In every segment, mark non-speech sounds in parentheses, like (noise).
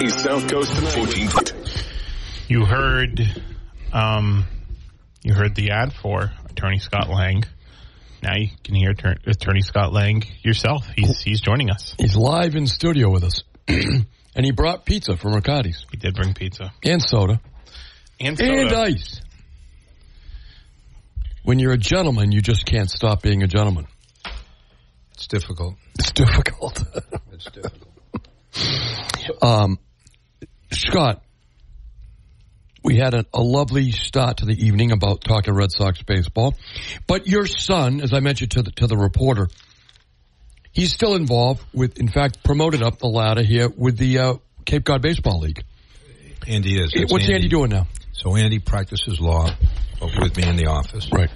is South Coast Tonight. 14. You heard, um, you heard the ad for Attorney Scott Lang. Now you can hear Attor- Attorney Scott Lang yourself. He's he's joining us. He's live in studio with us. (clears throat) and he brought pizza from Riccardi's. He did bring pizza And soda. and soda. And ice. When you're a gentleman, you just can't stop being a gentleman. It's difficult. It's difficult. (laughs) It's difficult. um, Scott, we had a, a lovely start to the evening about talking Red Sox baseball, but your son, as I mentioned to the to the reporter, he's still involved with, in fact, promoted up the ladder here with the uh, Cape Cod Baseball League. Andy is. What's Andy doing now? So Andy practices law with me in the office. Right.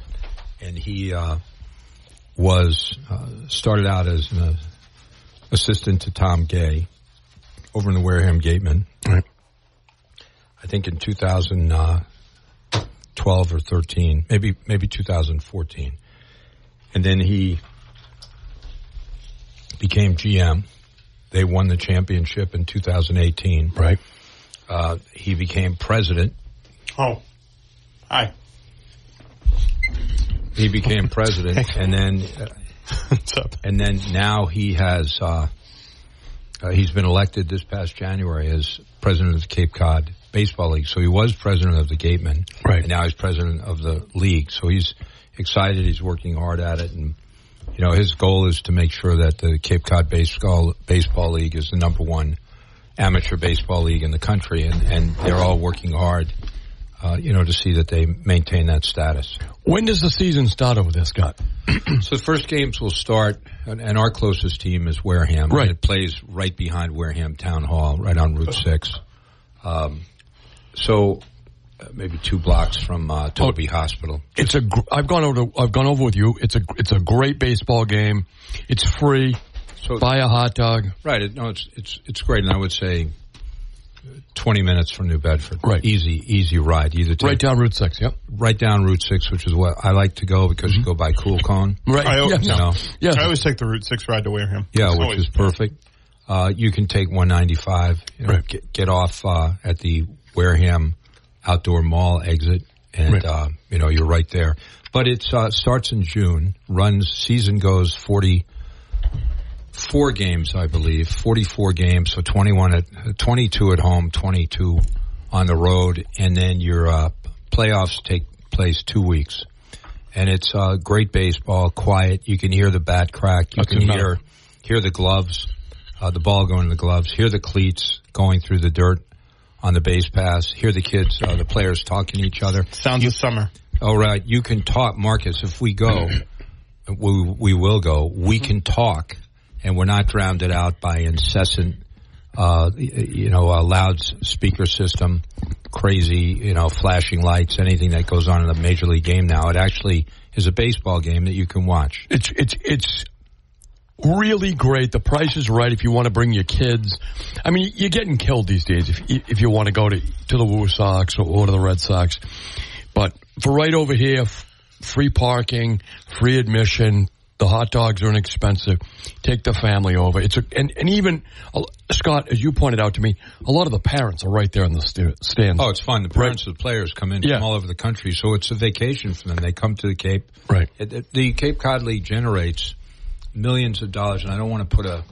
And he uh, was uh, started out as an uh, assistant to Tom Gay over in the Wareham Gatemen. Right. I think in 2012 or 13, maybe maybe 2014, and then he became GM. They won the championship in 2018. Right. Uh, he became president. Oh, hi. He became (laughs) president, and then uh, What's up? and then now he has uh, uh, he's been elected this past January as president of the Cape Cod Baseball League. So he was president of the Gatemen, Right. And now he's president of the league. So he's excited. He's working hard at it, and you know his goal is to make sure that the Cape Cod Baseball Baseball League is the number one amateur baseball league in the country, and and they're all working hard. Uh, you know, to see that they maintain that status. When does the season start over there, Scott? (clears throat) So the first games will start, and, and our closest team is Wareham. Right. And it plays right behind Wareham Town Hall, right on Route 6. Um, so uh, maybe two blocks from uh, Tobey Hospital. It's a. gr- I've gone over. To, I've gone over with you. It's a. It's a great baseball game. It's free. So Buy a hot dog. right, it, no, it's it's it's great, and I would say uh, twenty minutes from New Bedford. Right. easy easy ride. Either take, Right down Route Six. Yep. right down Route Six, which is what I like to go because you go by Cool Cone. Right. I- yeah. You no. know, Yeah. I always take the Route Six ride to Wareham. Yeah, It's which always- is perfect. Uh, you can take 195, you know, Right. get, get off uh, at the Wareham Outdoor Mall exit, and Right. uh, you know you're right there. But it uh, starts in June. Runs season goes 44 games, I believe, 44 games. So 21 at uh, 22 at home, 22 on the road, and then your uh, playoffs take place two weeks. And it's uh, great baseball, quiet. You can hear the bat crack. You That's can hear hear the gloves, uh, the ball going in the gloves. Hear the cleats going through the dirt on the base pass. Hear the kids, uh, the players talking to each other. Sounds of summer. All right, you can talk, Marcus. If we go, we we will go. We can talk, and we're not drowned out by incessant, uh, you know, a loud speaker system, crazy, you know, flashing lights, anything that goes on in a major league game now. It actually is a baseball game that you can watch. It's it's it's really great. The price is right if you want to bring your kids. I mean, you're getting killed these days if if you want to go to to the Woo Sox or, or to the Red Sox. But for right over here, free parking, free admission. The hot dogs are inexpensive. Take the family over. It's a and, and even uh, Scott, as you pointed out to me, a lot of the parents are right there in the sta- stands. Oh, it's fun. The parents of the players come in Yeah. from all over the country, so it's a vacation for them. They come to the Cape. Right. It, the Cape Cod League generates millions of dollars, and I don't want to put a,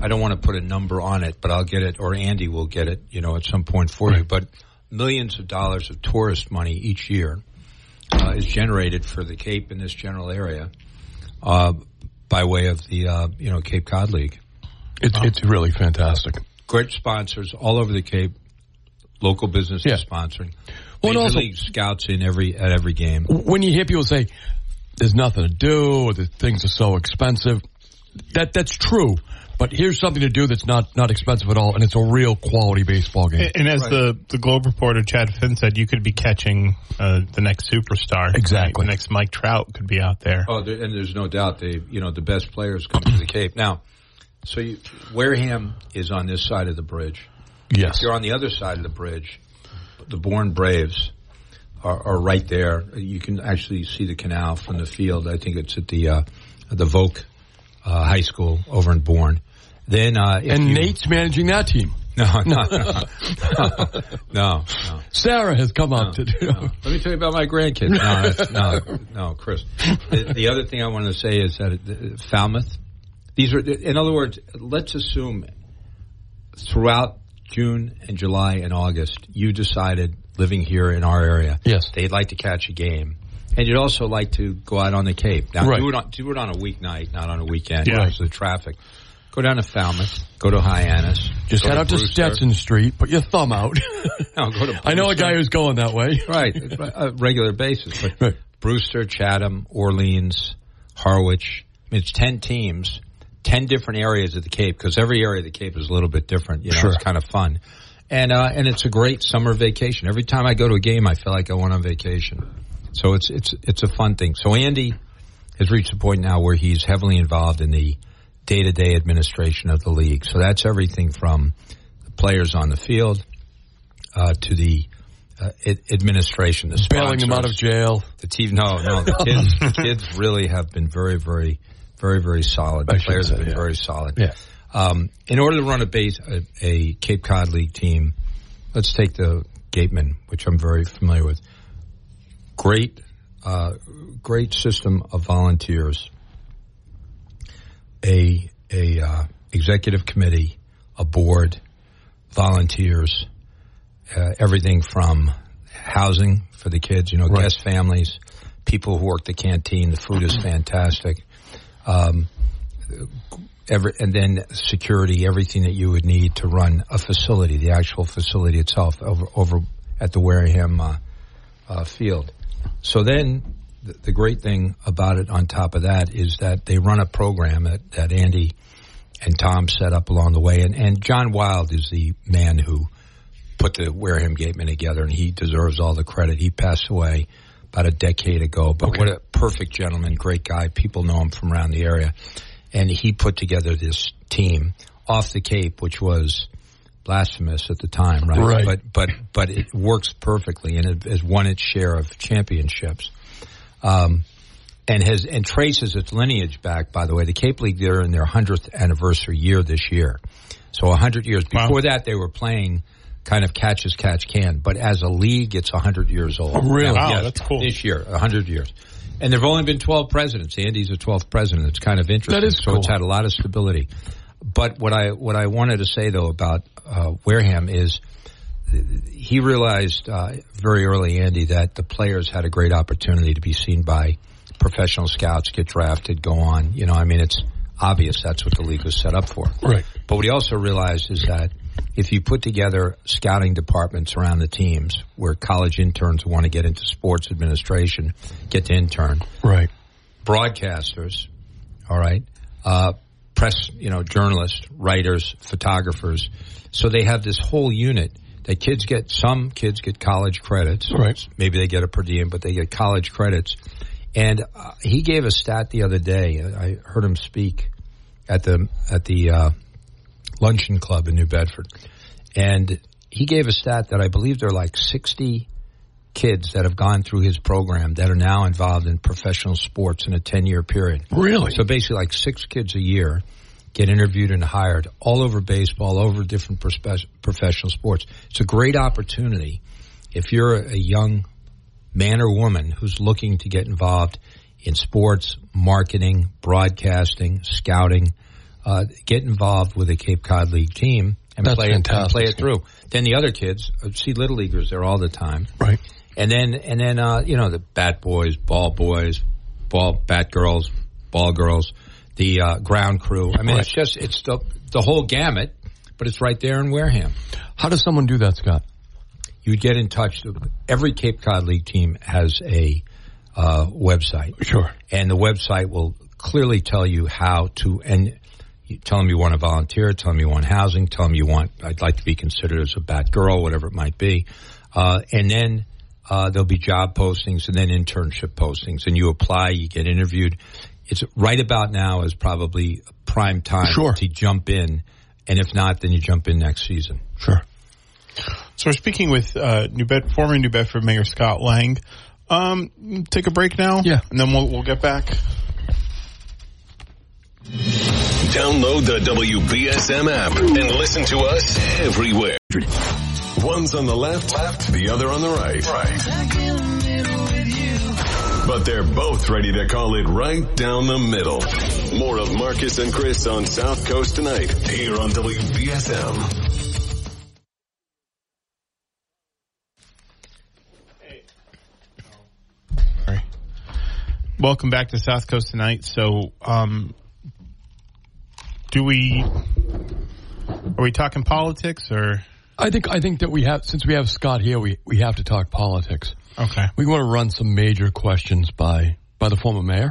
I don't want to put a number on it, but I'll get it, or Andy will get it, you know, at some point for you. But millions of dollars of tourist money each year uh, is generated for the Cape in this general area by way of the, uh, you know, Cape Cod League. It's it's really fantastic. Great sponsors all over the Cape. Local businesses Yeah. sponsoring. Well, Major also- League scouts in every at every game. when you hear people say there's nothing to do or "The things are so expensive, that that's true. But here's something to do that's not not expensive at all, and it's a real quality baseball game. And as the, the Globe reporter Chad Finn said, you could be catching uh, the next superstar. Exactly. The next Mike Trout could be out there. Oh, and there's no doubt they, you know, the best players come to the Cape. Now, so you, Wareham is on this side of the bridge. yes, If you're on the other side of the bridge, the Bourne Braves are, are right there. You can actually see the canal from the field. I think it's at the uh, the Voke uh, High School over in Bourne. Then, uh, and you- Nate's managing that team. No, no, no, (laughs) no, no. no. Sarah has come up to do. Let me tell you about my grandkids. No, no, no, Chris. The, the other thing I wanted to say is that uh, Falmouth. These are, in other words, let's assume throughout June and July and August, you decided living here in our area, Yes. they'd like to catch a game, and you'd also like to go out on the Cape. Now, Right. do it on do it on a weeknight, not on a weekend, Yeah. because of the traffic. Go down to Falmouth. Go to Hyannis. Just head out to Brewster. Stetson Street, put your thumb out. (laughs) No, go to I know a guy who's going that way. (laughs) right, a regular basis. But Right. Brewster, Chatham, Orleans, Harwich. I mean, it's ten teams, ten different areas of the Cape because every area of the Cape is a little bit different. You know, Sure. it's kind of fun, and uh, and it's a great summer vacation. Every time I go to a game, I feel like I went on vacation. So it's it's it's a fun thing. So Andy has reached a point now where he's heavily involved in the day to day administration of the league. So that's everything from the players on the field uh, to the uh, ad- administration, the Bailing him out of jail. The TV, no, no, the (laughs) kids, the kids really have been very, very, very, very solid. The players have been yeah. very solid. Yeah. Um, in order to run a base, a, a Cape Cod League team, let's take the Gatemen, which I'm very familiar with. Great, uh, great system of volunteers. A a uh, executive committee, a board, volunteers, uh, everything from housing for the kids, you know, Right. guest families, people who work the canteen. The food is (clears throat) fantastic. Um, every, and then security, everything that you would need to run a facility, the actual facility itself over, over at the Wareham uh, uh, field. So then the, great thing about it on top of that is that they run a program that, that Andy and Tom set up along the way. And, and John Wylde is the man who put the Wareham Gatemen together, and he deserves all the credit. He passed away about a decade ago, but what a perfect gentleman, great guy. People know him from around the area. And he put together this team off the Cape, which was blasphemous at the time, right? Right. But but but it works perfectly, and it has won its share of championships. Um, and has and traces its lineage back. By the way, the Cape League they're in their hundredth anniversary year this year, so hundred years. Wow. Before that, they were playing kind of catch as catch can, but as a league, it's hundred years old. really? Wow, Yes, that's cool. This year, hundred years. And there've only been twelve presidents. Andy's the twelfth president. It's kind of interesting. That is so it's had a lot of stability. But what I what I wanted to say though about uh, Wareham is he realized uh, very early, Andy, that the players had a great opportunity to be seen by professional scouts, get drafted, go on. You know, I mean, it's obvious that's what the league was set up for. Right. But what he also realized is that if you put together scouting departments around the teams where college interns want to get into sports administration get to intern, Right. broadcasters, all right, uh, press, you know, journalists, writers, photographers. So they have this whole unit that kids get. Some kids get college credits. Right. Maybe they get a per diem, but they get college credits. And uh, he gave a stat the other day. I heard him speak at the at the uh, luncheon club in New Bedford, and he gave a stat that I believe there are like sixty kids that have gone through his program that are now involved in professional sports in a 10 year period. Really? So basically, like six kids a year get interviewed and hired all over baseball, all over different professional sports. It's a great opportunity if you're a young man or woman who's looking to get involved in sports, marketing, broadcasting, scouting. Uh, get involved with a Cape Cod League team and That's play it, and play it through. Then the other kids uh, see little leaguers there all the time Right. and then and then uh, you know the bat boys, ball boys, ball bat girls, ball girls, the uh, ground crew. I mean, it's just it's the the whole gamut, but it's right there in Wareham. How does someone do that, Scott? You get in touch. Every Cape Cod League team has a uh, website, Sure. and the website will clearly tell you how to and. You tell them you want to volunteer. Tell them you want housing. Tell them you want. I'd like to be considered as a bat girl, whatever it might be. Uh, and then uh, there'll be job postings and then internship postings, and you apply. You get interviewed. It's right about now is probably prime time Sure. to jump in, and if not, then you jump in next season. Sure. So we're speaking with uh, New Bed- former New Bedford Mayor Scott Lang. Um, take a break now. Yeah. and then we'll we'll get back. Download the WBSM app and listen to us everywhere. One's on the left, left, the other on the right. Right. But they're both ready to call it right down the middle. More of Marcus and Chris on South Coast tonight here on WBSM. Sorry. Welcome back to South Coast tonight. So, um, do we are we talking politics or I think I think that we have since we have Scott here, we, we have to talk politics. Okay? We want to run some major questions by by the former mayor.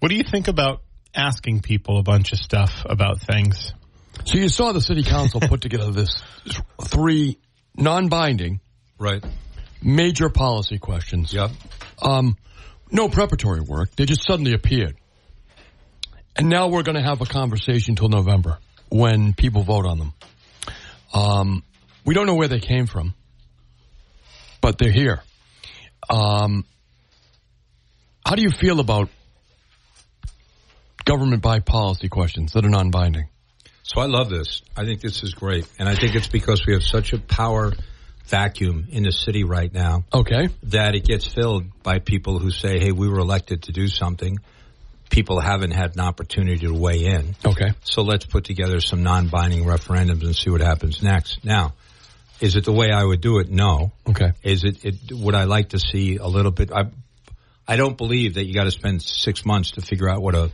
What do you think about asking people a bunch of stuff about things? So you saw the city council put together this three non-binding Right. major policy questions. Yep. Um, no preparatory work. They just suddenly appeared. And now we're going to have a conversation till November when people vote on them. Um, we don't know where they came from, but they're here. Um, how do you feel about government by policy questions that are non-binding? So I love this. I think this is great. And I think it's because we have such a power vacuum in the city right now Okay. that it gets filled by people who say, hey, we were elected to do something. People haven't had an opportunity to weigh in. Okay. So let's put together some non-binding referendums and see what happens next. Now, is it the way I would do it? No. Okay. Is it, it would I like to see a little bit? I, I don't believe that you got to spend six months to figure out what a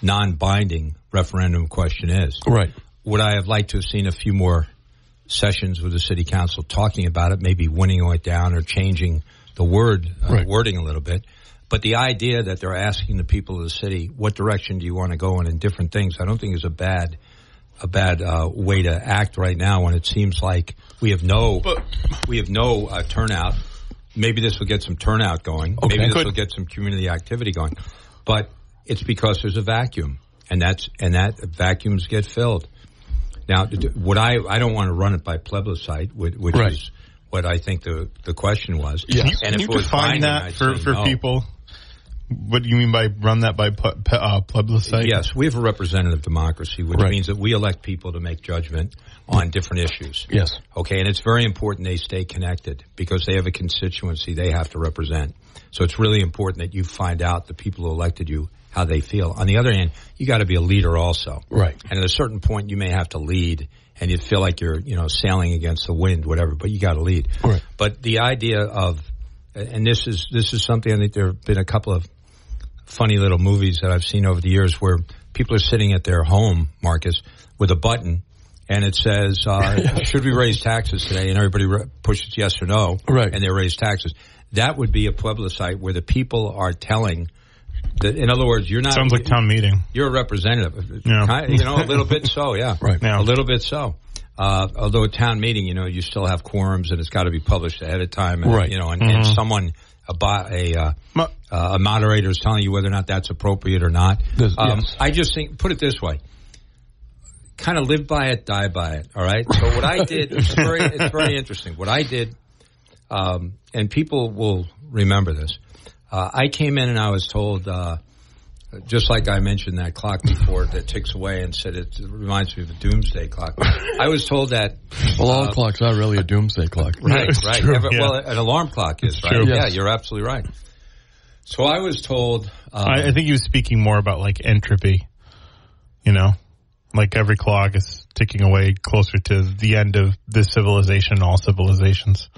non-binding referendum question is. Right. Would I have liked to have seen a few more sessions with the city council talking about it, maybe winning it down or changing the word uh, Right. wording a little bit? But the idea that they're asking the people of the city, what direction do you want to go in, and different things, I don't think is a bad a bad uh, way to act right now when it seems like we have no we have no uh, turnout. Maybe this will get some turnout going. Okay. Maybe this Good. will get some community activity going. But it's because there's a vacuum, and that's and that vacuums get filled. Now, d- would I? I don't want to run it by plebiscite, which, which Right. is what I think the the question was. Yes. Can you, And can if you define that for, say for no. people? What do you mean by run that by pu- uh, plebiscite? Yes, we have a representative democracy, which Right. means that we elect people to make judgment on different issues. Yes. Okay, and it's very important they stay connected because they have a constituency they have to represent. So it's really important that you find out the people who elected you how they feel. On the other hand, you got to be a leader also. Right. And at a certain point, you may have to lead, and you feel like you're, you know, sailing against the wind, whatever. But you got to lead. Right. But the idea of, and this is this is something I think there have been a couple of funny little movies that I've seen over the years where people are sitting at their home, Marcus, with a button. And it says, uh, (laughs) "Should we raise taxes today?" And everybody re- pushes yes or no, Right. And they raise taxes. That would be a plebiscite where the people are telling. That, in other words, you're not. Sounds like town meeting. You're a representative. Yeah. You know, a little bit so, yeah. (laughs) Right. Yeah. A little bit so. Uh, although a town meeting, you know, you still have quorums and it's got to be published ahead of time. And, Right. You know, and, and someone, a, a, uh, uh, a moderator is telling you whether or not that's appropriate or not. Um. I just think, put it this way. Kind of live by it, die by it. All right. So what I did, it's very, it's very (laughs) interesting. What I did, um, and people will remember this. Uh, I came in and I was told, uh, just like I mentioned that clock before that ticks away and said it reminds me of a doomsday clock. I was told that Well, all clocks are really a doomsday clock. Right, it's right. true, Every- yeah. Well, an alarm clock is right. true. Yeah, Yes. you're absolutely right. So I was told. Uh, I, I think he was speaking more about like entropy. You know, like every clock is ticking away closer to the end of this civilization, and all civilizations.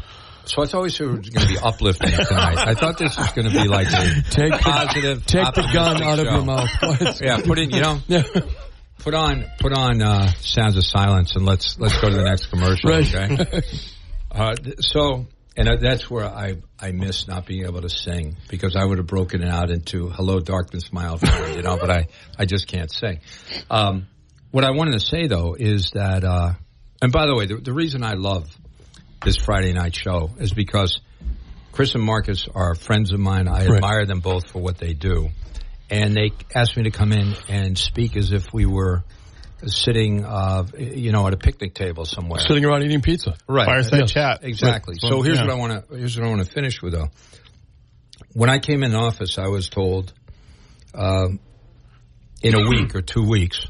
So I thought we were going to be uplifting tonight. I thought this was going to be like a Take the, positive. take the gun out of show. your mouth. (laughs) Yeah, put in. You know, (laughs) Yeah. put on put on uh, sounds of silence and let's let's go to the next commercial. Right. Okay. (laughs) Uh, th- so, and uh, that's where I I miss not being able to sing because I would have broken it out into "Hello, darkness, my old friend," you know. But I I just can't sing. Um, what I wanted to say though is that, uh, and by the way, the, the reason I love this Friday night show is because Chris and Marcus are friends of mine. I Right. admire them both for what they do, and they asked me to come in and speak as if we were sitting, uh, you know, at a picnic table somewhere. Sitting around eating pizza. Right. Fireside Yes. chat. Exactly. Right. So here's Yeah. what I want to here's what I want to finish with though. When I came in office, I was told, um, in a week or two weeks,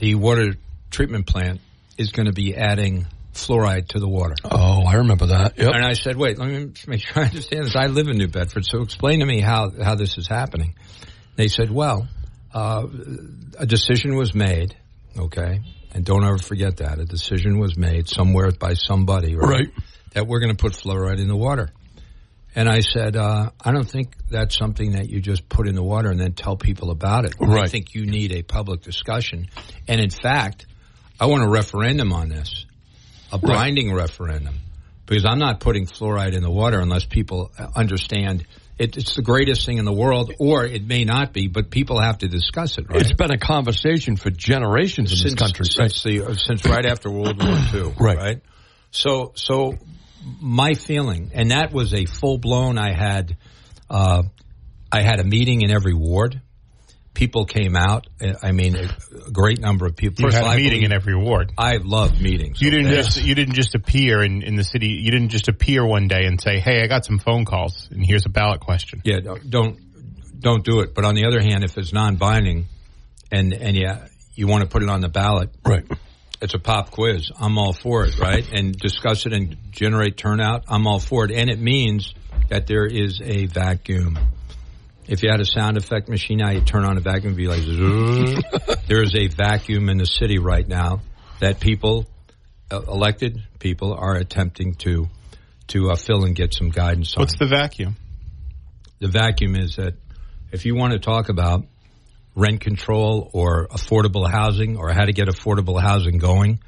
the water treatment plant is going to be adding fluoride to the water. Oh, I remember that. Yep. And I said, wait, let me make sure I understand this. I live in New Bedford, so explain to me how, how this is happening. They said, well, uh, a decision was made, okay, and don't ever forget that. A decision was made somewhere by somebody, right? Right. That we're going to put fluoride in the water. And I said, uh, I don't think that's something that you just put in the water and then tell people about it. I think you need a public discussion. And in fact, I want a referendum on this, a binding referendum, because I'm not putting fluoride in the water unless people uh, understand it, it's the greatest thing in the world, or it may not be, but people have to discuss it, right? It's been a conversation for generations in this country. since the uh, since right after World War (clears throat) II, Right. So so my feeling, and that was a full blown. I had uh, I had a meeting in every ward. People came out. I mean, a, great number of people. You First had of all, a I meeting believe- in every ward. I love meetings. You didn't okay? just you didn't just appear in, in the city. You didn't just appear one day and say, "Hey, I got some phone calls and here's a ballot question." Yeah, don't don't do it. But on the other hand, if it's non-binding, and and yeah, you want to put it on the ballot, Right. it's a pop quiz. I'm all for it, right? And discuss it and generate turnout. I'm all for it. And it means that there is a vacuum. If you had a sound effect machine now, you turn on a vacuum and be like, there is a vacuum in the city right now that people, uh, elected people, are attempting to to uh, fill and get some guidance on. What's the vacuum? the vacuum is that if you want to talk about rent control or affordable housing or how to get affordable housing going,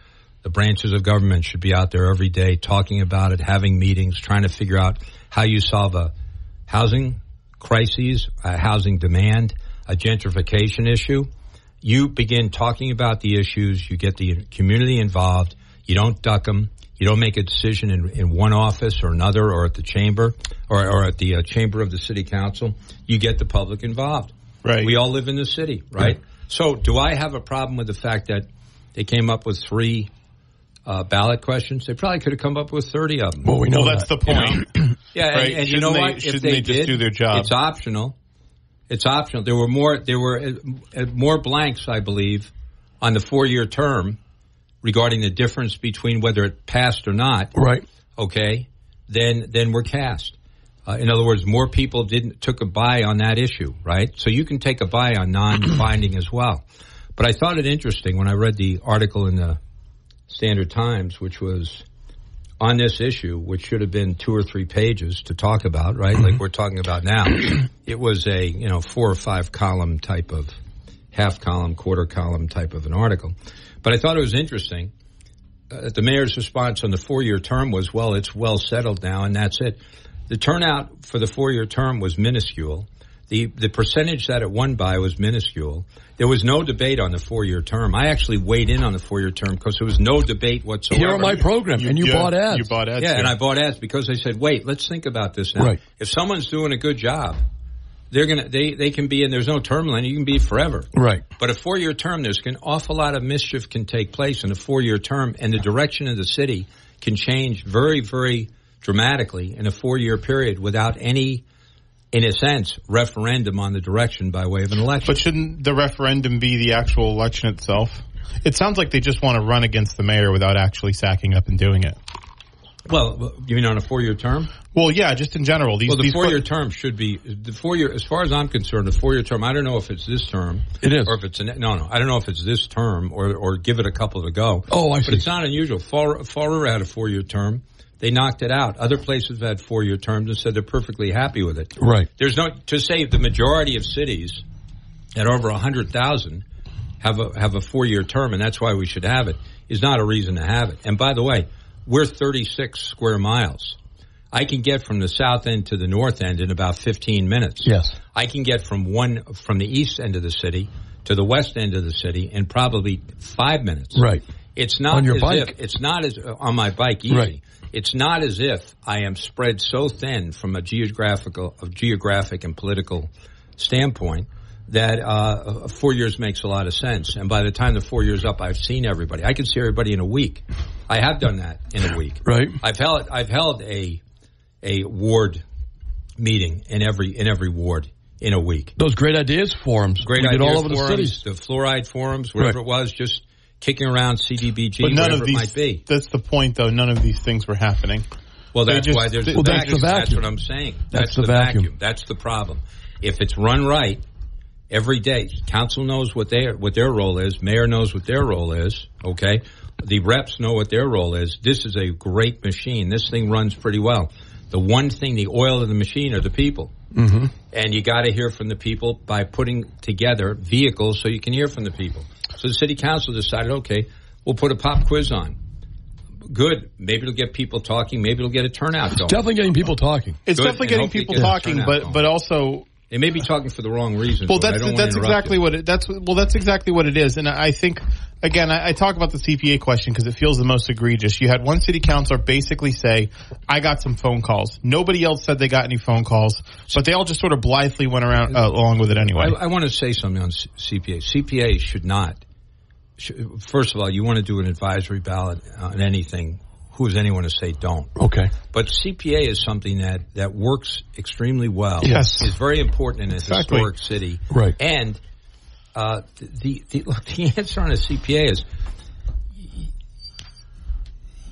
the branches of government should be out there every day talking about it, having meetings, trying to figure out how you solve a housing crises, a housing demand, a gentrification issue. You begin talking about the issues, you get the community involved, you don't duck them, you don't make a decision in, in one office or another or at the chamber or, or at the uh, chamber of the city council. You get the public involved. Right. We all live in the city, right? So, do I have a problem with the fact that they came up with three uh, ballot questions? They probably could have come up with thirty of them. Well, we know Well, that's that. the point. Yeah, Right. and, and you know they- what? If shouldn't they, they just did, do their job? It's optional. It's optional. There were more. There were uh, uh, more blanks, I believe, on the four-year term regarding the difference between whether it passed or not. Right. Okay, then then were cast. Uh, in other words, more people didn't took a buy on that issue, right? So you can take a buy on (clears throat) non-binding as well. But I thought it interesting when I read the article in the Standard Times, which was on this issue, which should have been two or three pages to talk about, right? Like we're talking about now. (clears throat) it was a you know four or five column type of half column, quarter column type of an article. But I thought it was interesting. Uh, the mayor's response on the four year term was, well, it's well settled now, and that's it. The turnout for the four year term was minuscule. The, the percentage that it won by was minuscule. There was no debate on the four year term. I actually weighed in on the four year term because there was no debate whatsoever. Here on my program, and you yeah, bought ads. You bought ads. Yeah, and. I bought ads because they said, "Wait, let's think about this now. Right. If someone's doing a good job, they're gonna they they can be and there's no term limit. You can be forever. Right. But a four year term, there's an awful lot of mischief can take place in a four year term, and the direction of the city can change very very dramatically in a four year period without any, in a sense, referendum on the direction by way of an election. But shouldn't the referendum be the actual election itself? It sounds like they just want to run against the mayor without actually sacking up and doing it. well, you mean on a four year term? Well, yeah, just in general. These, Well, the four-year term should be the four-year. As far as I'm concerned, the four-year term. I don't know if it's this term. It is. or if it's a, no, no. I don't know if it's this term or or give it a couple to go. Oh, I But see. it's not unusual. Far, Fall River had a four-year term. They knocked it out. Other places have had four-year terms and said they're perfectly happy with it. Right. There's no to say the majority of cities at over a hundred thousand have a have a four-year term, and that's why we should have it. Is not a reason to have it. And by the way, we're 36 square miles. I can get from the south end to the north end in about 15 minutes. Yes. I can get from one from the east end of the city to the west end of the city in probably five minutes. Right. It's not On your as bike. if it's not as uh, on my bike easy. Right. It's not as if I am spread so thin from a geographical, of geographic and political standpoint that uh, four years makes a lot of sense. And by the time the four years up, I've seen everybody. I can see everybody in a week. I have done that in a week. (laughs) Right. I've held I've held a a ward meeting in every in every ward in a week. Those great ideas forums. Great we ideas all over forums, the cities. the fluoride forums, whatever Right. it was, just kicking around CDBG, But none whatever of it these. might be. That's the point, though. None of these things were happening. Well, that's just- why there's Well, a that's the vacuum. That's what I'm saying. That's the vacuum. That's the problem. If it's run right every day, council knows what their what their role is. Mayor knows what their role is. Okay, the reps know what their role is. This is a great machine. This thing runs pretty well. The one thing, the oil of the machine, are the people. Mm-hmm. And you got to hear from the people by putting together vehicles so you can hear from the people. So the city council decided, okay, we'll put a pop quiz on. Good. Maybe it'll get people talking. Maybe it'll get a turnout going. Definitely getting people talking. It's Good, definitely and getting people talking, but going. but also They may be talking for the wrong reasons. Well, but I that's don't that's exactly you. what it, that's well that's exactly what it is, and I think again I, I talk about the CPA question because it feels the most egregious. You had one city councilor basically say, "I got some phone calls." Nobody else said they got any phone calls, but they all just sort of blithely went around uh, along with it anyway. I, I want to say something on C- CPA. CPA should not. First of all, you want to do an advisory ballot on anything. Who is anyone to say don't? Okay. But CPA is something that, that works extremely well. Yes. Is very important in a Exactly. historic city. Right. And uh, the, the, look, the answer on a CPA is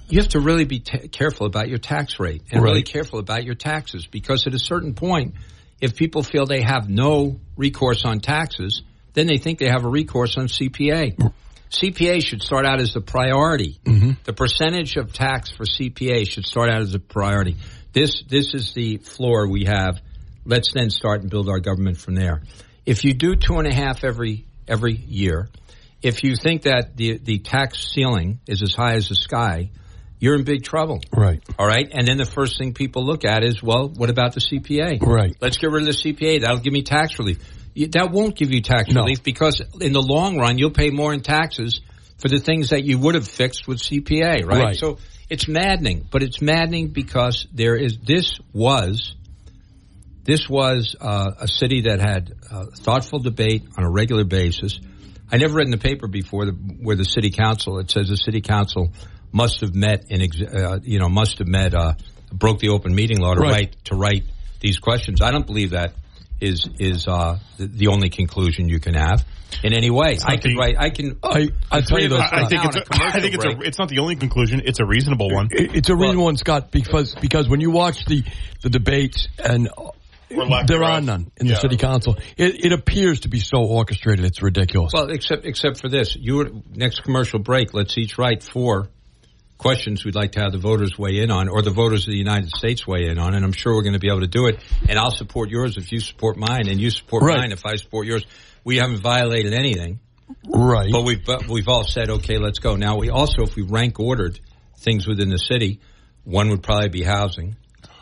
you have to really be ta careful about your tax rate and really careful about your taxes because at a certain point, if people feel they have no recourse on taxes, then they think they have a recourse on CPA. CPA should start out as the priority. Mm-hmm. The percentage of tax for CPA should start out as a priority. This this is the floor we have. Let's then start and build our government from there. If you do two and a half every every year, if you think that the the tax ceiling is as high as the sky, you're in big trouble. Right. All right. And then the first thing people look at is, well, what about the CPA? Right. Let's get rid of the CPA. That'll give me tax relief. That won't give you tax No. relief because in the long run, you'll pay more in taxes for the things that you would have fixed with CPA, right? Right. So it's maddening, but it's maddening because there is, this was, this was uh, a city that had uh, thoughtful debate on a regular basis. I never read in the paper before the, where the city council it says the city council must have met in ex- uh, you know must have met uh, broke the open meeting law to Right. write to write these questions. I don't believe that is is uh, the, the only conclusion you can have in any way. I can the- write. I can. I, I tell you three of though, us I, I think it's on a a, commercial I think it's a, it's not the only conclusion. It's a reasonable one. it- it's a reasonable one, Scott, because because when you watch the the debates and there are none in the Yeah. city council, it, it appears to be so orchestrated. It's ridiculous. Well, except except for this, you next commercial break. Let's each write four questions we'd like to have the voters weigh in on, or the voters of the United States weigh in on, and I'm sure we're going to be able to do it. And I'll support yours if you support mine, and you support Right. mine if I support yours. We haven't violated anything, right. but we've but we've all said okay, let's go. Now we also, if we rank ordered things within the city, one would probably be housing.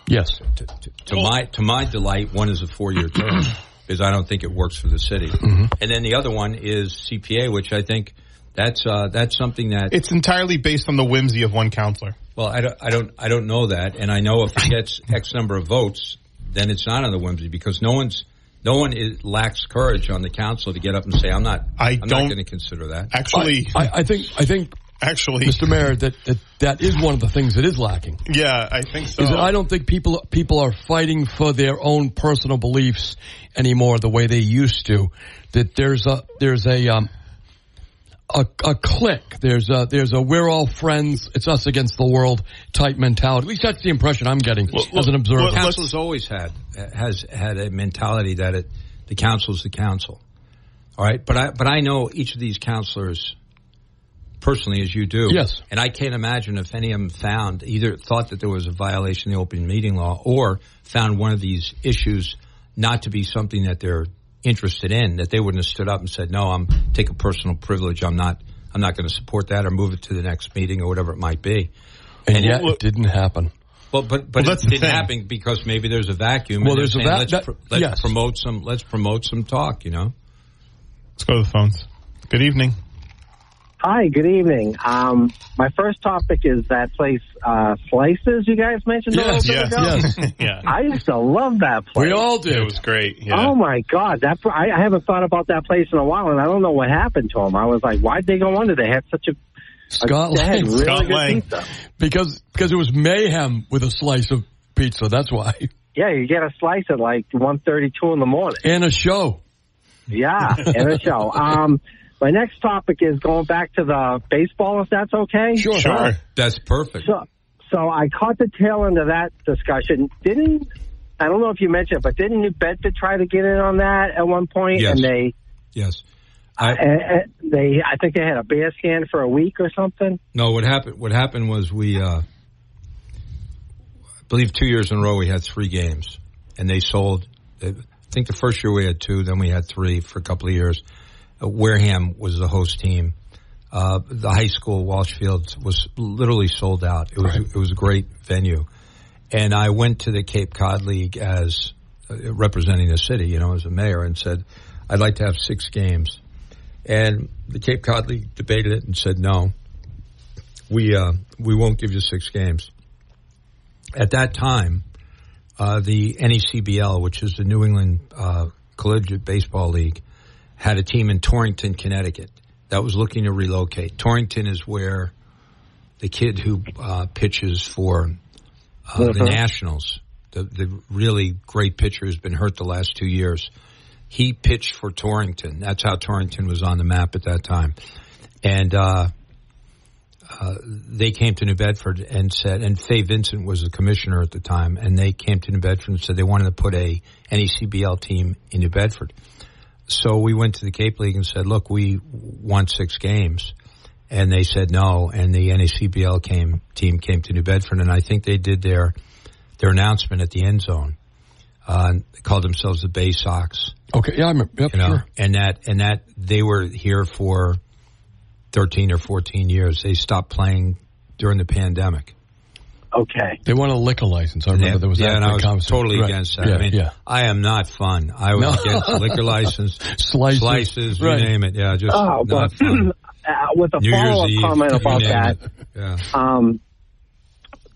yes. To, to, to my to my delight, one is a four year term because I don't think it works for the city, Mm-hmm. and then the other one is CPA, which I think that's uh, that's something that It's entirely based on the whimsy of one councilor. well I don't I don't I don't know that, and I know if it gets X number of votes, then it's not on the whimsy because no one's no one is, lacks courage on the council to get up and say I'm not I I'm don't- not going to consider that. Actually, I, I think I think actually, Mr. Mayor that, that that is one of the things that is lacking. yeah, I think so. Is that I don't think people people are fighting for their own personal beliefs anymore the way they used to. That there's a there's a um a, a clique. There's a there's a we're all friends. It's us against the world type mentality. At least that's the impression I'm getting as an observer. well, council has always had has had a mentality that it the council is the council. All right, but I but I know each of these councilors personally as you do. Yes. and I can't imagine if any of them found either thought that there was a violation of the open meeting law or found one of these issues not to be something that they're interested in that they wouldn't have stood up and said no I'm take a personal privilege I'm not I'm not going to support that or move it to the next meeting or whatever it might be. and yet well, it didn't happen. Well, but but Well, it that's didn't thing. happen because maybe there's a vacuum. Well, and they're there's a saying, va- let's, that- pr- let's yes. promote some. Let's promote some talk. You know. Let's go to the phones. Good evening. Hi, good evening. Um, my first topic is that place, uh, Slices, you guys mentioned a little bit Yes, ago. Yes. (laughs) yeah. I used to love that place. We all did. It was great. Yeah. Oh my God, that I, I haven't thought about that place in a while, and I don't know what happened to them. I was like, why'd they go under? They had such a, Scott they had Lang. really Scott good Lang. pizza. because because it was mayhem with a slice of pizza. That's why. Yeah, you get a slice at like one thirty-two in the morning. And a show. Yeah, and a show. (laughs) Um, my next topic is going back to the baseball, if that's okay. Sure. That's perfect. So, so I caught the tail end of that discussion. Didn't I don't know if you mentioned it, but didn't New Bedford try to get in on that at one point? Yes. And they, Yes. I, uh, they, I think they had a bear scan for a week or something. no, what happened? What happened was we, uh, I believe, two years in a row we had three games, and they sold. I think the first year we had two, then we had three for a couple of years. Wareham was the host team. Uh, the high school Walsh Fields was literally sold out. It was it was a great venue, and I went to the Cape Cod League as uh, representing the city, you know, as a mayor, and said, "I'd like to have six games." And the Cape Cod League debated it and said, "No, we uh, we won't give you six games." At that time, uh, the NECBL, which is the New England uh, Collegiate Baseball League, had a team in Torrington, Connecticut, that was looking to relocate. Torrington is where the kid who uh, pitches for uh, the Mhm. Nationals, the, the really great pitcher who's been hurt the last two years, he pitched for Torrington. That's how Torrington was on the map at that time. And uh, uh, they came to New Bedford and said, and Fay Vincent was the commissioner at the time, and they came to New Bedford and said they wanted to put a NECBL team in New Bedford. So we went to the Cape League and said, look, we want six games. And they said no, and the NACBL came team came to New Bedford, and I think they did their their announcement at the end zone. Uh, they called themselves the Bay Sox, Okay, yeah, I'm yep, you know, sure. and that and that they were here for thirteen or fourteen years. They stopped playing during the pandemic. Okay. They want a liquor license. I remember Yeah, there was yeah, that and I was totally Right. against that. Yeah, I mean, yeah. I am not fun. I was No. against liquor (laughs) license, Slices. slices, Right. you name it. Yeah, just Oh, not but fun. (clears throat) uh, with a follow-up comment about that, it. Yeah. um,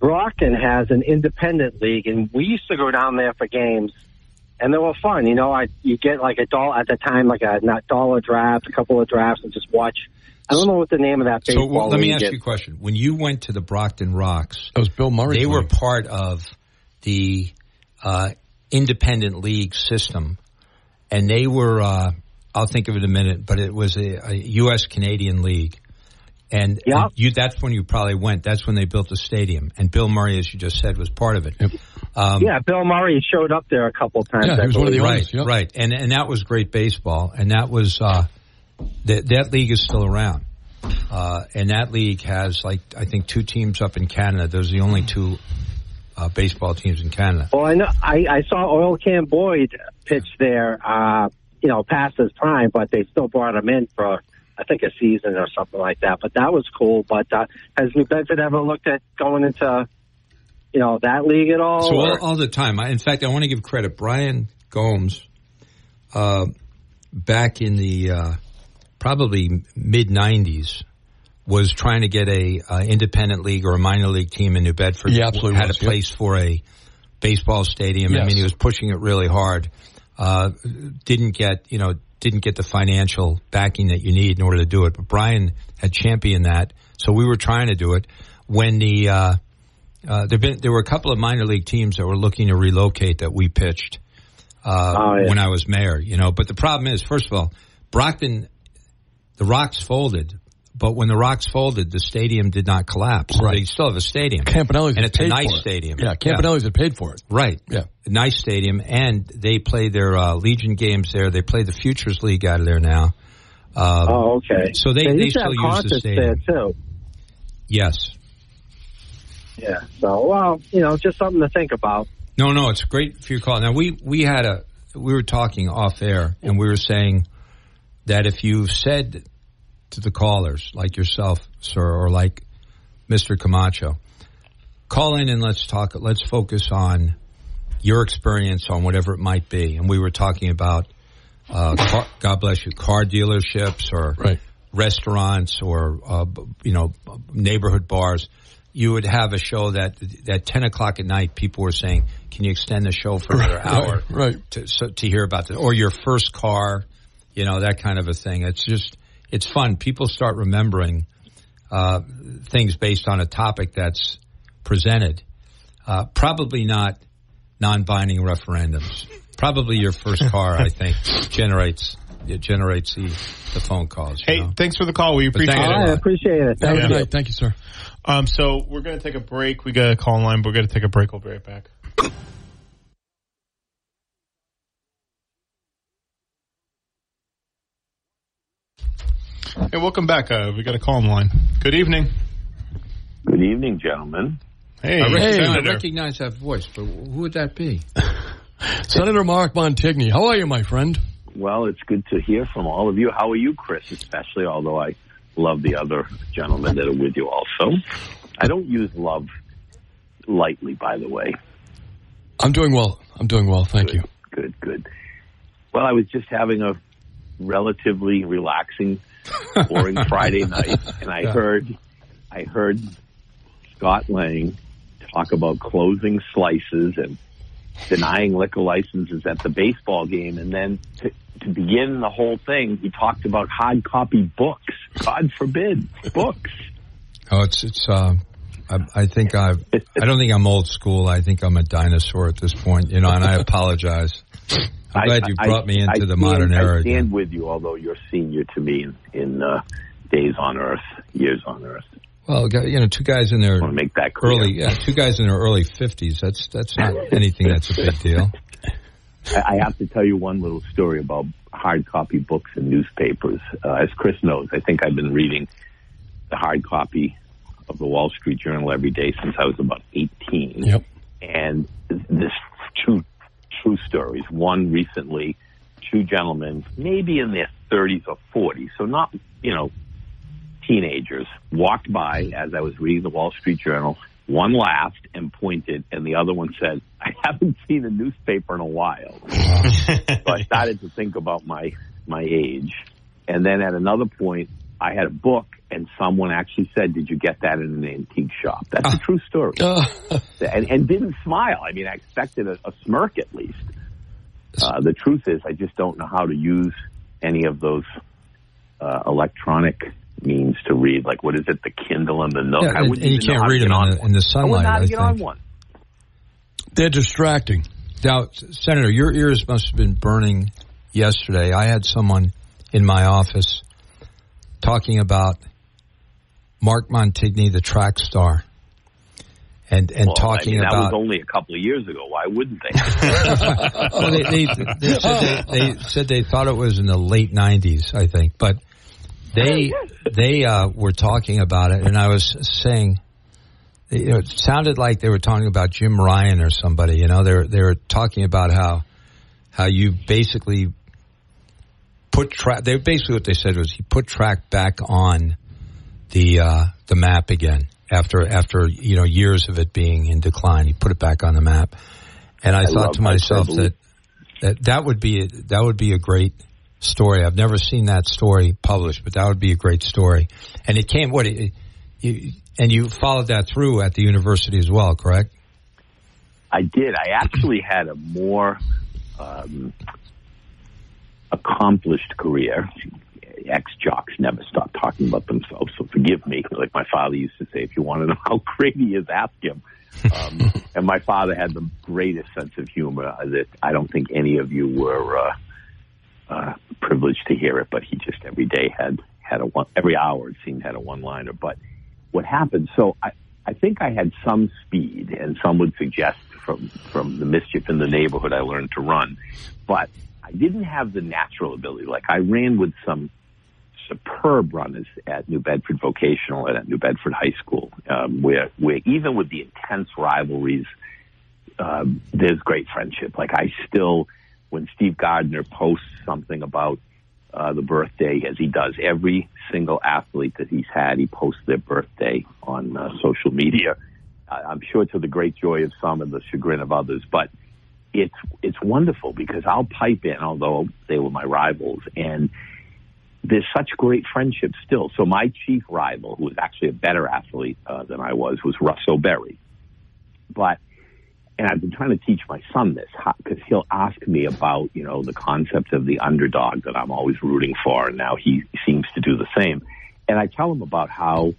Brockton has an independent league, and we used to go down there for games, and they were fun. You know, I you get like a doll at the time, like a not dollar draft, a couple of drafts, and just watch. I don't know what the name of that So baseball well, let me ask is. you a question. When you went to the Brockton Rox, That was Bill Murray. they were part of the uh, independent league system, and they were. Uh, I'll think of it in a minute, but it was a, a U.S. Canadian league, and, Yep. and you. That's when you probably went. That's when they built the stadium, and Bill Murray, as you just said, was part of it. Um, Yeah, Bill Murray showed up there a couple of times. Yeah, he was one of the believe. owners. right, yep. right, and and that was great baseball, and that was uh, that that league is still around, uh, and that league has like I think two teams up in Canada. Those are the only two uh, baseball teams in Canada. Well, I know I, I saw Oil Can Boyd pitch there. Uh, you know, past his prime, but they still brought him in for I think a season or something like that. But that was cool. But uh, has New Bedford ever looked at going into you know that league at all? So all, all the time. I, in fact, I want to give credit. Brian Gomes, uh, back in the uh, probably mid '90s, was trying to get a uh, independent league or a minor league team in New Bedford. He absolutely had was, a yep. place for a baseball stadium. I mean, he was pushing it really hard. Uh, didn't get you know didn't get the financial backing that you need in order to do it. But Brian had championed that, so we were trying to do it when the. Uh, uh, there been there were a couple of minor league teams that were looking to relocate that we pitched uh, Oh, yeah. when I was mayor. You know, but the problem is, first of all, Brockton, the Rox folded, but when the Rox folded, the stadium did not collapse. Right. They still have a stadium, Campanelli's and it's a nice it. stadium. Yeah, Campanelli's had paid for it. Right. Yeah. A nice stadium, and they play their uh, Legion games there. They play the Futures League out of there now. Um, oh, okay. So they- they used to still have use the concerts stadium. there too. Yes. Yeah. So well, you know, just something to think about. No, no, it's great for your call. Now we we had a we were talking off air, and we were saying that if you've said to the callers like yourself, sir, or like Mister Camacho, call in and let's talk. Let's focus on your experience on whatever it might be. And we were talking about, uh, car, God bless you, car dealerships or Right. restaurants or uh, you know neighborhood bars. You would have a show that at ten o'clock at night, people were saying, "Can you extend the show for another hour?" right. To, so, to hear about this, or your first car, you know that kind of a thing. It's just it's fun. People start remembering uh, things based on a topic that's presented. Uh, probably not non-binding referendums. Probably your first (laughs) car, I think, generates it generates the, the phone calls. you Hey, know? thanks for the call. We appreciate thank it. right, I appreciate it. Thank a good you. Thank you, sir. Um, so we're going to take a break. We got a call in line. But we're going to take a break. We'll be right back. Hey, welcome back. Uh, we got a call in line. Good evening. Good evening, gentlemen. Hey, I, rec- I recognize that voice, but who would that be? (laughs) Senator Mark Montigny, how are you, my friend? Well, it's good to hear from all of you. How are you, Chris, especially, although I love the other gentlemen that are with you also. I don't use love lightly, by the way. I'm doing well. I'm doing well. Thank you. Good, good. Well, I was just having a relatively relaxing, (laughs) boring Friday night, and I Yeah. heard, I heard Scott Lang talk about closing slices and denying liquor licenses at the baseball game, and then to, to begin the whole thing, he talked about hard copy books. God forbid, books. Oh, it's it's. Uh, I, I think I. I don't think I'm old school. I think I'm a dinosaur at this point. You know, and I apologize. I'm glad you I- brought me into I the stand- modern era. I stand with you, although you're senior to me in, in uh, days on Earth, years on Earth. Well, you know, two guys in their make that clear. early, yeah, two guys in their early fifties. That's that's not (laughs) anything that's a big deal. I I have to tell you one little story about hard copy books and newspapers. Uh, as Chris knows, I think I've been reading the hard copy of the Wall Street Journal every day since I was about 18. Yep. And this two true stories. One recently, two gentlemen, maybe in their 30s or 40s, so not, you know, teenagers, walked by as I was reading the Wall Street Journal. One laughed and pointed, and the other one said, I haven't (laughs) seen a newspaper in a while. so I started to think about my, my age. And then at another point, I had a book, and someone actually said, Did you get that in an antique shop? That's a true story. (laughs) Uh, And, and didn't smile. I mean, I expected a, a smirk at least. Uh, the truth is, I just don't know how to use any of those uh, electronic means to read. Like, what is it, the Kindle and the Nook? Yeah, I and, you can't read them on in the, one. in the I wouldn't sunlight. know how to I get on one. they're distracting. Now, Senator, your ears must have been burning yesterday. I had someone in my office talking about Mark Montigny, the track star, and and Well, talking I mean, that about. was only a couple of years ago. Why wouldn't they? (laughs) well, they, they, they, said they, they said they thought it was in the late '90s, I think, but they they uh, were talking about it, and I was saying, you know, it sounded like they were talking about Jim Ryun or somebody. You know, they were they were talking about how how you basically put track. They basically what they said was he put track back on the uh, the map again after after you know years of it being in decline. He put it back on the map, and I, I thought to myself that that that would be that would be a great story. I've never seen that story published, but that would be a great story. And it came what it, you, and you followed that through at the university as well, correct? I did. I actually had a more um, accomplished career. Ex jocks never stop talking about themselves, so forgive me. Like my father used to say, if you want to know how (laughs) great he is, ask him. Um, (laughs) and my father had the greatest sense of humor that I don't think any of you were uh, uh, privileged to hear it. But he just every day had had a one every hour it seemed had a one liner. But what happened? So I I think I had some speed, and some would suggest from from the mischief in the neighborhood I learned to run, but I didn't have the natural ability. Like I ran with some superb runners at New Bedford Vocational and at New Bedford High School, um, where where even with the intense rivalries, um, there's great friendship. Like I still, when Steve Gardner posts something about uh, the birthday, as he does every single athlete that he's had, he posts their birthday on uh, social media. I'm sure to the great joy of some and the chagrin of others, but it's it's wonderful because I'll pipe in, although they were my rivals, and there's such great friendship still. So my chief rival, who was actually a better athlete uh, than I was, was Russ O'Berry. But and I've been trying to teach my son this because he'll ask me about you know the concept of the underdog that I'm always rooting for, and now he seems to do the same. And I tell him about how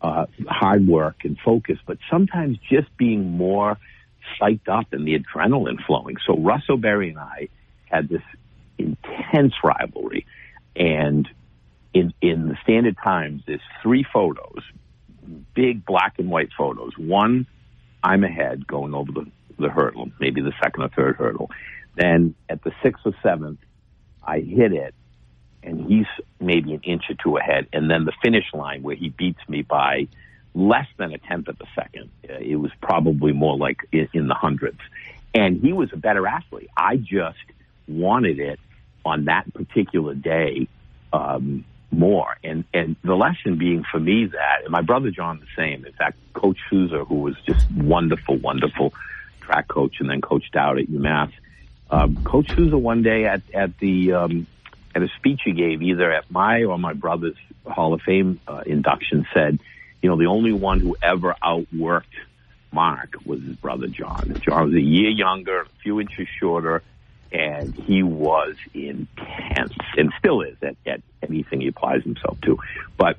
uh, hard work and focus, but sometimes just being more psyched up and the adrenaline flowing. So Russell Berry and I had this intense rivalry, and in in the Standard Times, there's three photos, big black and white photos. One, I'm ahead going over the the hurdle, maybe the second or third hurdle. Then at the sixth or seventh, I hit it, and he's maybe an inch or two ahead. And then the finish line where he beats me by less than a tenth of a second. Uh, it was probably more like in, in the hundreds. And he was a better athlete. I just wanted it on that particular day um, more. And and the lesson being for me that, and my brother John the same. In fact, Coach Souza, who was just wonderful, wonderful track coach, and then coached out at UMass. Um, coach Souza one day at at the um, at a speech he gave, either at my or my brother's Hall of Fame uh, induction, said, you know, the only one who ever outworked Mark was his brother John. John was a year younger, a few inches shorter, and he was intense and still is at, at anything he applies himself to. But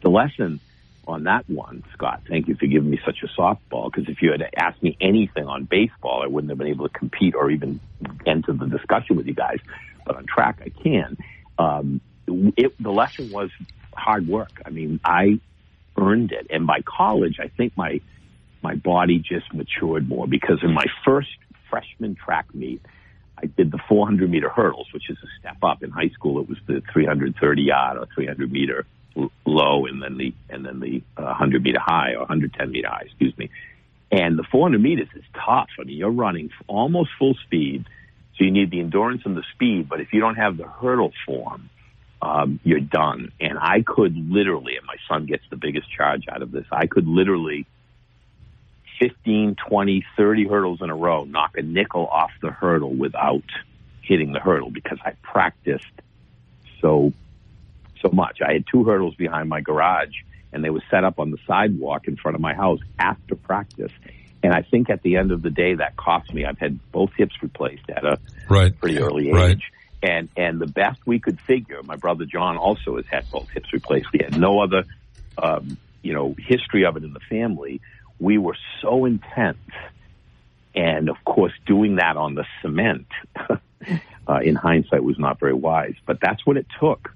the lesson on that one, Scott, thank you for giving me such a softball because if you had asked me anything on baseball, I wouldn't have been able to compete or even enter the discussion with you guys. But on track, I can. Um, it, the lesson was hard work. I mean, I earned it, and by college, I think my my body just matured more because in my first freshman track meet, I did the 400 meter hurdles, which is a step up. In high school, it was the 330 yard or 300 meter low, and then the and then the uh, 100 meter high or 110 meter high, excuse me. And the 400 meters is tough. I mean, you're running almost full speed, so you need the endurance and the speed. But if you don't have the hurdle form, um, you're done. And I could literally, and my son gets the biggest charge out of this. I could literally 15, 20, 30 hurdles in a row, knock a nickel off the hurdle without hitting the hurdle because I practiced so so much. I had two hurdles behind my garage and they were set up on the sidewalk in front of my house after practice. And I think at the end of the day that cost me. I've had both hips replaced at a right. pretty early age. Right. And and the best we could figure, my brother John also has had both hips replaced. We had no other um, you know, history of it in the family we were so intense. And of course, doing that on the cement, (laughs) uh, in hindsight, was not very wise. But that's what it took.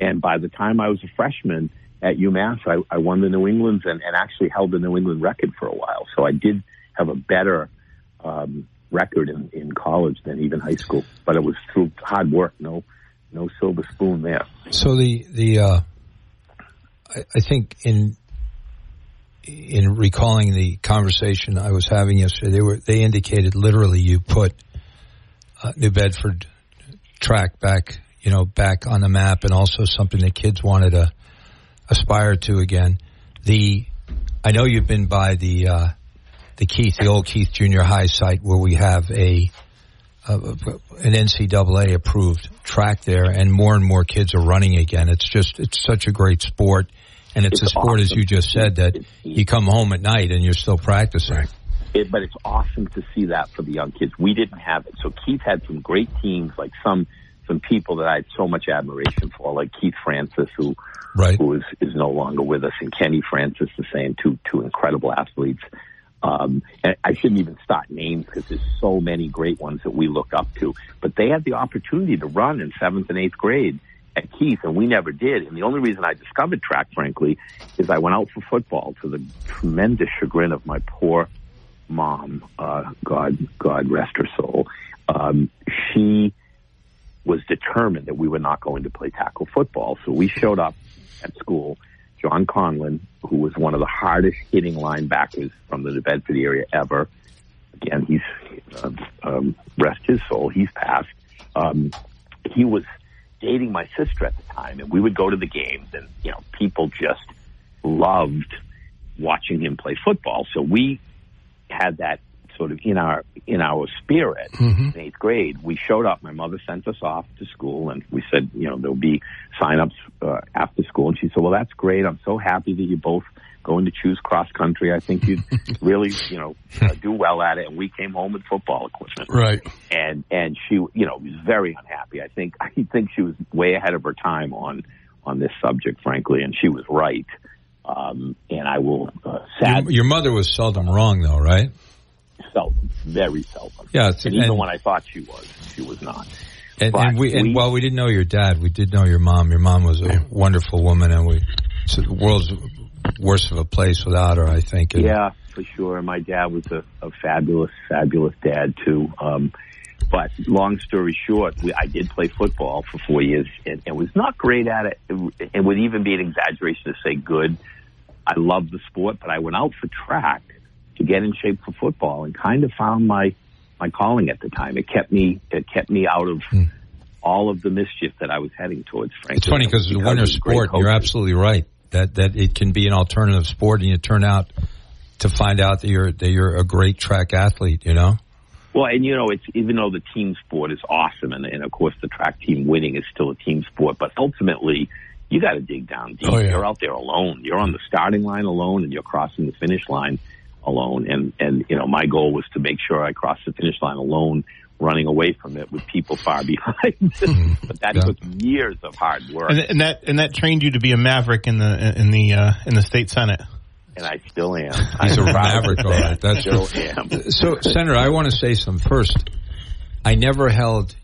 And by the time I was a freshman at UMass, I, I won the New Englands and, and actually held the New England record for a while. So I did have a better um, record in, in college than even high school. But it was through hard work. No, no silver spoon there. So the the uh, I, I think in in recalling the conversation I was having yesterday, they were they indicated literally you put uh, New Bedford track back, you know, back on the map, and also something that kids wanted to aspire to again. The I know you've been by the uh, the Keith, the old Keith Junior High site where we have a an NCAA approved track there, and more and more kids are running again. It's just it's such a great sport and it's, it's a sport, awesome. as you just said, that you come home at night and you're still practicing. Right. It, but it's awesome to see that for the young kids. We didn't have it. So Keith had some great teams, like some some people that I had so much admiration for, like Keith Francis, who right. who is, is no longer with us, and Kenny Francis, the same, two two incredible athletes. Um, and I shouldn't even start names because there's so many great ones that we look up to. But they had the opportunity to run in seventh and eighth grade, at Keith, and we never did. And the only reason I discovered track, frankly, is I went out for football to the tremendous chagrin of my poor mom. Uh, God, God rest her soul. Um, she was determined that we were not going to play tackle football, so we showed up at school. John Conlon, who was one of the hardest hitting linebackers from the New Bedford area ever. Again, he's uh, um, rest his soul. He's passed. Um, he was dating my sister at the time, and we would go to the games, and you know, people just loved watching him play football. So we had that sort of in our in our spirit. Mm-hmm. In eighth grade, we showed up. My mother sent us off to school, and we said, you know, there'll be sign-ups uh, after school. And she said, "Well, that's great. I'm so happy that you both going to choose cross country. I think you'd (laughs) really, you know, uh, do well at it. And we came home with football equipment. Right. And, and she, you know, was very unhappy. I think, (laughs) I think she was way ahead of her time on, on this subject, frankly. And she was right. Um, and I will, uh, sad. Your, your mother was seldom wrong though, right? Seldom, very seldom. Yeah, it's- and even and- when I thought she was, she was not. And, and we, and we- while we didn't know your dad, we did know your mom. Your mom was a wonderful woman, and we it's the world's worst of a place without her. I think. Yeah, for sure. My dad was a, a fabulous, fabulous dad too. Um, but long story short, we, I did play football for four years and, and was not great at it. It, it would even be an exaggeration to say good. I loved the sport, but I went out for track to get in shape for football and kind of found my my calling at the time. It kept me it kept me out of hmm. all of the mischief that I was heading towards. Frankly, It's funny because the of winter sport. You're absolutely right that that it can be an alternative sport, and you turn out to find out that you're that you're a great track athlete. You know. Well, and you know, it's even though the team sport is awesome, and, and of course the track team winning is still a team sport, but ultimately you got to dig down deep. Oh, yeah. You're out there alone. You're on the starting line alone, and you're crossing the finish line alone. And and you know, my goal was to make sure I crossed the finish line alone, running away from it with people far (laughs) behind. (laughs) but that Yeah. took years of hard work, And, and that and that trained you to be a maverick in the in the uh, in the state senate. and I still am. He's a I'm proud maverick, of all that. right. That's still am. So, Senator, I want to say some first. I never held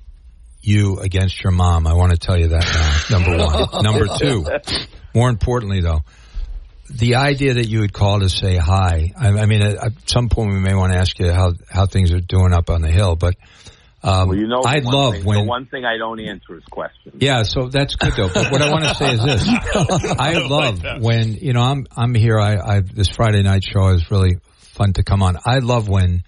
you against your mom. I want to tell you that now. Number one. (laughs) Number two. More importantly, though, the idea that you would call to say hi. I, I mean, at, at some point we may want to ask you how how things are doing up on the hill, but um, Well, you know, I love thing, when the one thing I don't answer is questions. yeah, so that's good though. But what I want to say is this: (laughs) I love when you know I'm I'm here. I, I this Friday night show is really fun to come on. I love when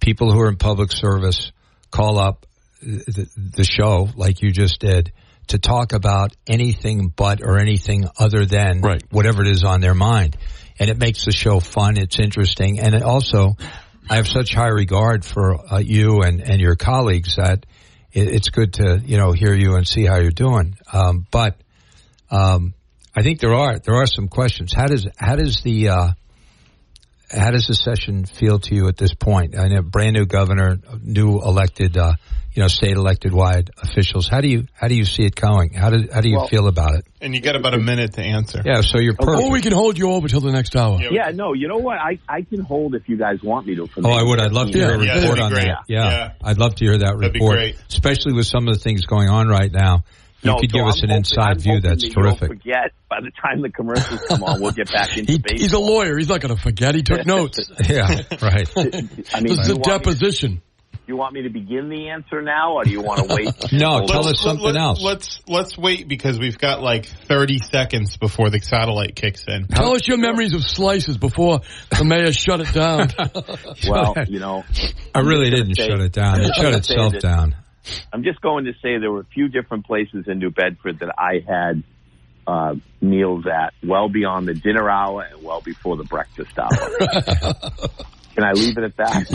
people who are in public service call up the, the show like you just did to talk about anything but or anything other than Right. whatever it is on their mind, and it makes the show fun. It's interesting, and it also I have such high regard for uh, you and and your colleagues that it, it's good to you know hear you and see how you're doing. Um, but um, I think there are there are some questions. How does how does the uh, how does the session feel to you at this point? I know brand new governor, new elected, uh, you know, state elected wide officials. How do you how do you see it going? How do how do you Well- feel about it? And you got about a minute to answer. Yeah, so you're perfect. Or we can hold you over till the next hour. Yeah. Yeah, no, you know what? I, I can hold if you guys want me to. for Oh, I would. I'd love to hear a Yeah, that'd report be on great. that. Yeah. Yeah. I'd love to hear that That'd be report, great. especially with some of the things going on right now. You No, could so give us I'm an hoping- inside I'm view. That's that you don't terrific. Forget by the time the commercials come on, we'll get back (laughs) into He, baseball. he's a lawyer. He's not going to forget. He took notes. (laughs) Yeah, right. (laughs) I mean, This is a want me, deposition. you want me to begin the answer now, or do you want to wait? No, Hold tell on. us something let, else. Let's let's wait because we've got like 30 seconds before the satellite kicks in. Tell us your memories of slices before the mayor shut it down. Well, you know, I really didn't say- shut it down. It shut itself down. I'm just going to say there were a few different places in New Bedford that I had uh, meals at well beyond the dinner hour and well before the breakfast hour. (laughs) Can I leave it at that?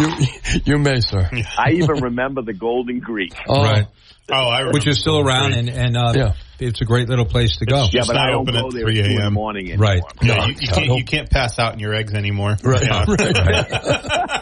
you, you may, sir. I even remember the Golden Greek. Oh, Right. Oh, I remember. Which is still around, and, and uh, Yeah. it's a great little place to go. It's Yeah, just but I don't open go at there 3 at two in the a.m. morning anymore. Right. Yeah, you, you can't you can't pass out in your eggs anymore. Right. Yeah. (laughs) right. (laughs)